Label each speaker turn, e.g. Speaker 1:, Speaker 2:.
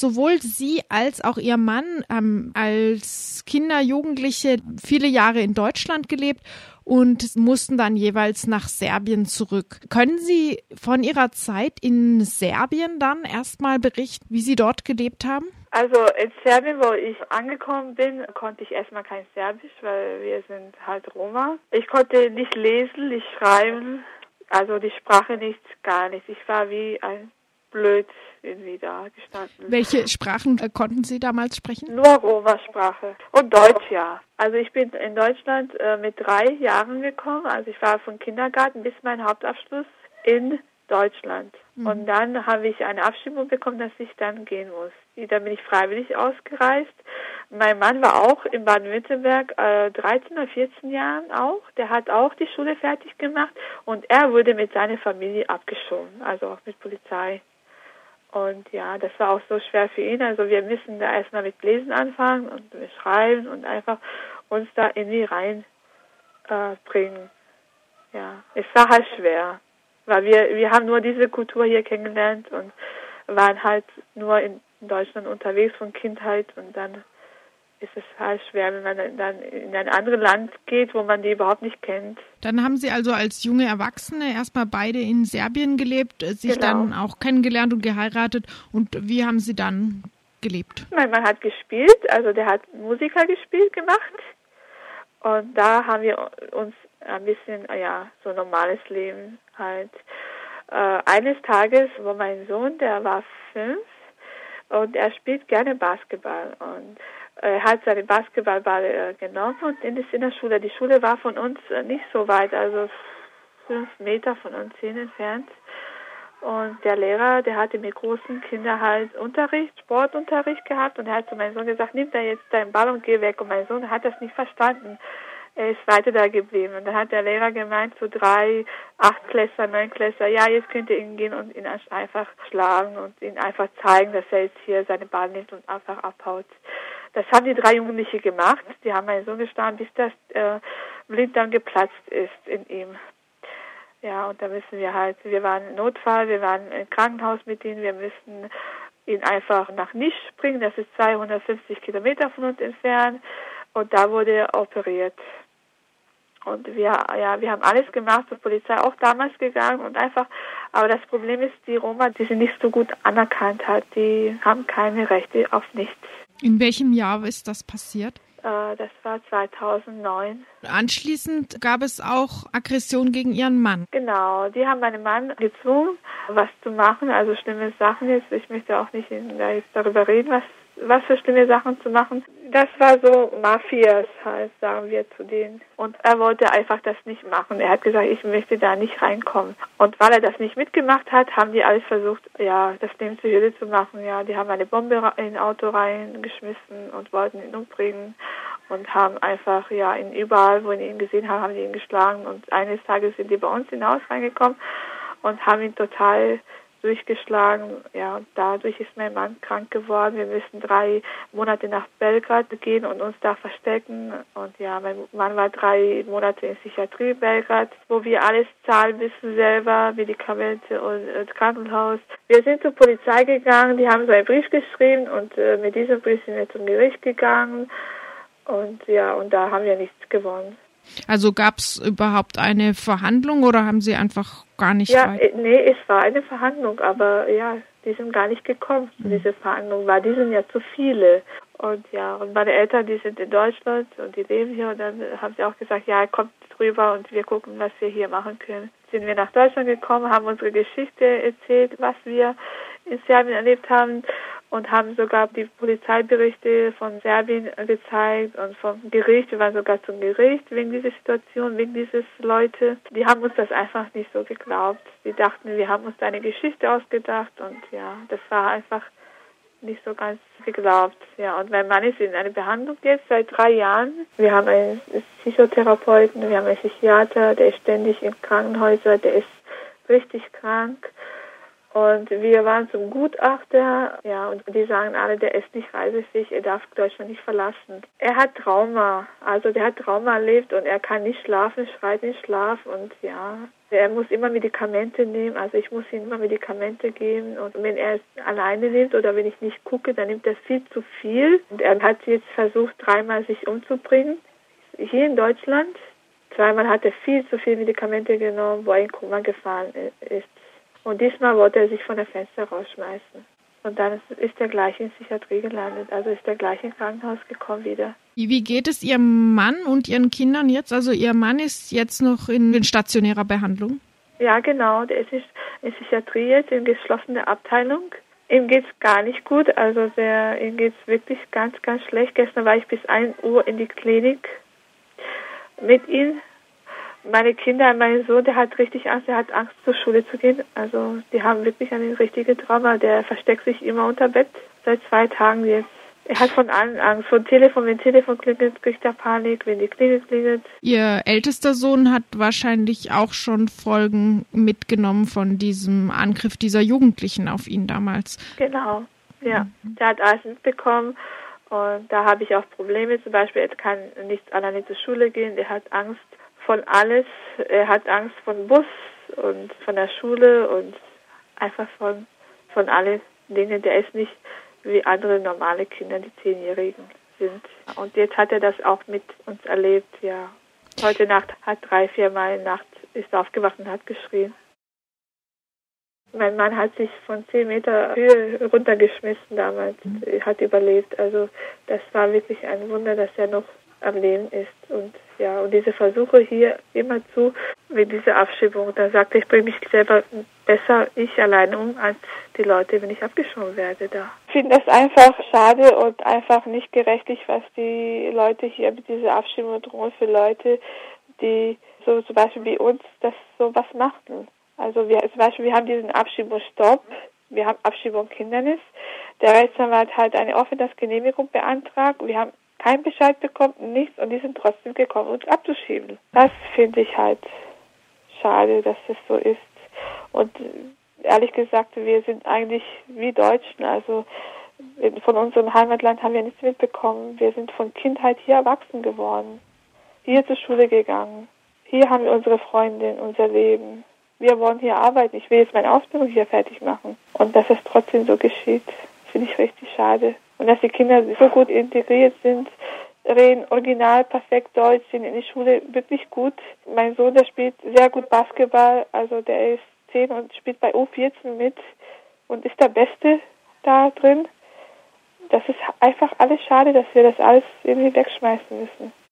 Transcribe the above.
Speaker 1: sowohl Sie als auch Ihr Mann haben als Kinder, Jugendliche viele Jahre in Deutschland gelebt und mussten dann jeweils nach Serbien zurück. Können Sie von Ihrer Zeit in Serbien dann erstmal berichten, wie Sie dort gelebt haben?
Speaker 2: Also in Serbien, wo ich angekommen bin, konnte ich erstmal kein Serbisch, weil wir sind halt Roma. Ich konnte nicht lesen, nicht schreiben, also die Sprache nicht, gar nicht. Ich war wie ein blöd irgendwie da gestanden.
Speaker 1: Welche Sprachen äh, konnten Sie damals sprechen?
Speaker 2: Nur Roma-Sprache und Deutsch, ja. Also ich bin in Deutschland äh, mit drei Jahren gekommen. Also ich war vom Kindergarten bis mein Hauptabschluss in Deutschland. Mhm. Und dann habe ich eine Abstimmung bekommen, dass ich dann gehen muss. Dann bin ich freiwillig ausgereist. Mein Mann war auch in Baden-Württemberg äh, 13 oder 14 Jahren auch. Der hat auch die Schule fertig gemacht und er wurde mit seiner Familie abgeschoben, also auch mit Polizei. Und ja, das war auch so schwer für ihn. Also wir müssen da erstmal mit Lesen anfangen und mit Schreiben und einfach uns da irgendwie reinbringen. Äh, ja, es war halt schwer, weil wir wir haben nur diese Kultur hier kennengelernt und waren halt nur in Deutschland unterwegs von Kindheit und dann ist es halt schwer, wenn man dann in ein anderes Land geht, wo man die überhaupt nicht kennt.
Speaker 1: Dann haben Sie also als junge Erwachsene erstmal beide in Serbien gelebt, äh, sich genau. dann auch kennengelernt und geheiratet. Und wie haben Sie dann gelebt?
Speaker 2: Mein Mann hat gespielt, also der hat Musiker gespielt gemacht. Und da haben wir uns ein bisschen, ja, so normales Leben halt. Äh, eines Tages, wo mein Sohn, der war fünf, und er spielt gerne Basketball und er hat seine Basketballball äh, genommen und in der Schule. Die Schule war von uns äh, nicht so weit, also fünf Meter von uns hin entfernt. Und der Lehrer, der hatte mit großen Kindern halt Unterricht, Sportunterricht gehabt und er hat zu meinem Sohn gesagt, nimm da jetzt deinen Ball und geh weg. Und mein Sohn hat das nicht verstanden. Er ist weiter da geblieben. Und dann hat der Lehrer gemeint zu drei, acht Klässler, neun Klässler, ja, jetzt könnt ihr ihn gehen und ihn einfach schlagen und ihn einfach zeigen, dass er jetzt hier seine Ball nimmt und einfach abhaut. Das haben die drei Jugendliche gemacht. Die haben meinen Sohn gestanden, bis das äh, Blinddarm geplatzt ist in ihm. Ja, und da müssen wir halt, wir waren im Notfall, wir waren im Krankenhaus mit ihnen, wir müssen ihn einfach nach Nisch bringen, das ist 250 Kilometer von uns entfernt, und da wurde er operiert. Und wir, ja, wir haben alles gemacht, zur Polizei auch damals gegangen und einfach, aber das Problem ist, die Roma, die sind nicht so gut anerkannt hat, die haben keine Rechte auf nichts.
Speaker 1: In welchem Jahr ist das passiert?
Speaker 2: Äh, das war 2009.
Speaker 1: Anschließend gab es auch Aggression gegen ihren Mann.
Speaker 2: Genau, die haben meinen Mann gezwungen, was zu machen, also schlimme Sachen jetzt. Ich möchte auch nicht darüber reden, was was für schlimme Sachen zu machen. Das war so Mafias halt, sagen wir zu denen. Und er wollte einfach das nicht machen. Er hat gesagt, ich möchte da nicht reinkommen. Und weil er das nicht mitgemacht hat, haben die alles versucht, ja, das dem zu Hülle zu machen. Ja, die haben eine Bombe in ein Auto reingeschmissen und wollten ihn umbringen und haben einfach, ja, in überall, wo sie ihn gesehen haben, haben die ihn geschlagen. Und eines Tages sind die bei uns hinaus reingekommen und haben ihn total durchgeschlagen. Ja, dadurch ist mein Mann krank geworden. Wir müssen drei Monate nach Belgrad gehen und uns da verstecken. Und ja, mein Mann war drei Monate in Psychiatrie Belgrad, wo wir alles zahlen müssen selber, Medikamente und äh, Krankenhaus. Wir sind zur Polizei gegangen, die haben so einen Brief geschrieben und äh, mit diesem Brief sind wir zum Gericht gegangen. Und ja, und da haben wir nichts gewonnen.
Speaker 1: Also gab es überhaupt eine Verhandlung oder haben Sie einfach gar nicht
Speaker 2: Ja, weit? Nee, es war eine Verhandlung, aber ja, die sind gar nicht gekommen zu mhm. dieser Verhandlung, weil die sind ja zu viele. Und ja, und meine Eltern, die sind in Deutschland und die leben hier und dann haben sie auch gesagt, ja, kommt rüber und wir gucken, was wir hier machen können. Sind wir nach Deutschland gekommen, haben unsere Geschichte erzählt, was wir in Serbien erlebt haben und haben sogar die Polizeiberichte von Serbien gezeigt und vom Gericht. Wir waren sogar zum Gericht wegen dieser Situation, wegen dieses Leute. Die haben uns das einfach nicht so geglaubt. Die dachten, wir haben uns eine Geschichte ausgedacht und ja, das war einfach nicht so ganz geglaubt. Ja, und mein Mann ist in einer Behandlung jetzt seit drei Jahren. Wir haben einen Psychotherapeuten, wir haben einen Psychiater, der ist ständig in Krankenhäusern, der ist richtig krank. Und wir waren zum Gutachter, ja, und die sagen alle, der ist nicht reisefähig, er darf Deutschland nicht verlassen. Er hat Trauma, also der hat Trauma erlebt und er kann nicht schlafen, schreit nicht Schlaf und ja, er muss immer Medikamente nehmen, also ich muss ihm immer Medikamente geben und wenn er es alleine nimmt oder wenn ich nicht gucke, dann nimmt er viel zu viel. Und er hat jetzt versucht, dreimal sich umzubringen, hier in Deutschland. Zweimal hat er viel zu viel Medikamente genommen, wo er in Koma gefahren ist. Und diesmal wollte er sich von der Fenster rausschmeißen. Und dann ist er gleich in Psychiatrie gelandet. Also ist er gleich ins Krankenhaus gekommen wieder.
Speaker 1: Wie geht es Ihrem Mann und Ihren Kindern jetzt? Also Ihr Mann ist jetzt noch in, in stationärer Behandlung?
Speaker 2: Ja, genau. Der ist in Psychiatrie jetzt in geschlossener Abteilung. Ihm geht's gar nicht gut. Also der, ihm geht's wirklich ganz, ganz schlecht. Gestern war ich bis 1 Uhr in die Klinik mit ihm meine Kinder, mein Sohn, der hat richtig Angst, der hat Angst zur Schule zu gehen. Also die haben wirklich eine richtige Trauma. Der versteckt sich immer unter Bett seit zwei Tagen jetzt. Er hat von allen Angst. Von Telefon, wenn Telefon klingelt, kriegt er Panik, wenn die Klingel klingelt.
Speaker 1: Ihr ältester Sohn hat wahrscheinlich auch schon Folgen mitgenommen von diesem Angriff dieser Jugendlichen auf ihn damals.
Speaker 2: Genau, ja. Mhm. Der hat alles mitbekommen. Und da habe ich auch Probleme. Zum Beispiel, er kann nicht alleine zur Schule gehen. Der hat Angst von alles. Er hat Angst von Bus und von der Schule und einfach von, von allen Dingen. Der ist nicht wie andere normale Kinder, die Zehnjährigen sind. Und jetzt hat er das auch mit uns erlebt, ja. Heute Nacht hat drei, vier Mal Nacht ist aufgewacht und hat geschrien. Mein Mann hat sich von zehn Meter Höhe runtergeschmissen damals, hat überlebt. Also das war wirklich ein Wunder, dass er noch am Leben ist. Und ja, und diese Versuche hier immer zu, mit dieser Abschiebung, da sagte ich, bringe mich selber besser ich alleine um, als die Leute, wenn ich abgeschoben werde da. Ich finde das einfach schade und einfach nicht gerechtig, was die Leute hier mit dieser Abschiebung drohen für Leute, die so zum Beispiel wie uns das so was machten. Also wir zum Beispiel, wir haben diesen Abschiebungsstopp, wir haben Abschiebung Kindernis. Der Rechtsanwalt hat eine Aufenthaltsgenehmigung beantragt. Wir haben kein Bescheid bekommt, nichts und die sind trotzdem gekommen, uns abzuschieben. Das finde ich halt schade, dass das so ist. Und ehrlich gesagt, wir sind eigentlich wie Deutschen, also von unserem Heimatland haben wir nichts mitbekommen. Wir sind von Kindheit hier erwachsen geworden, hier zur Schule gegangen. Hier haben wir unsere Freundin, unser Leben. Wir wollen hier arbeiten. Ich will jetzt meine Ausbildung hier fertig machen. Und dass es trotzdem so geschieht, finde ich richtig schade. Und dass die Kinder so gut integriert sind, reden original perfekt Deutsch, sind in der Schule wirklich gut. Mein Sohn, der spielt sehr gut Basketball, also der ist 10 und spielt bei U14 mit und ist der Beste da drin. Das ist einfach alles schade, dass wir das alles irgendwie wegschmeißen müssen.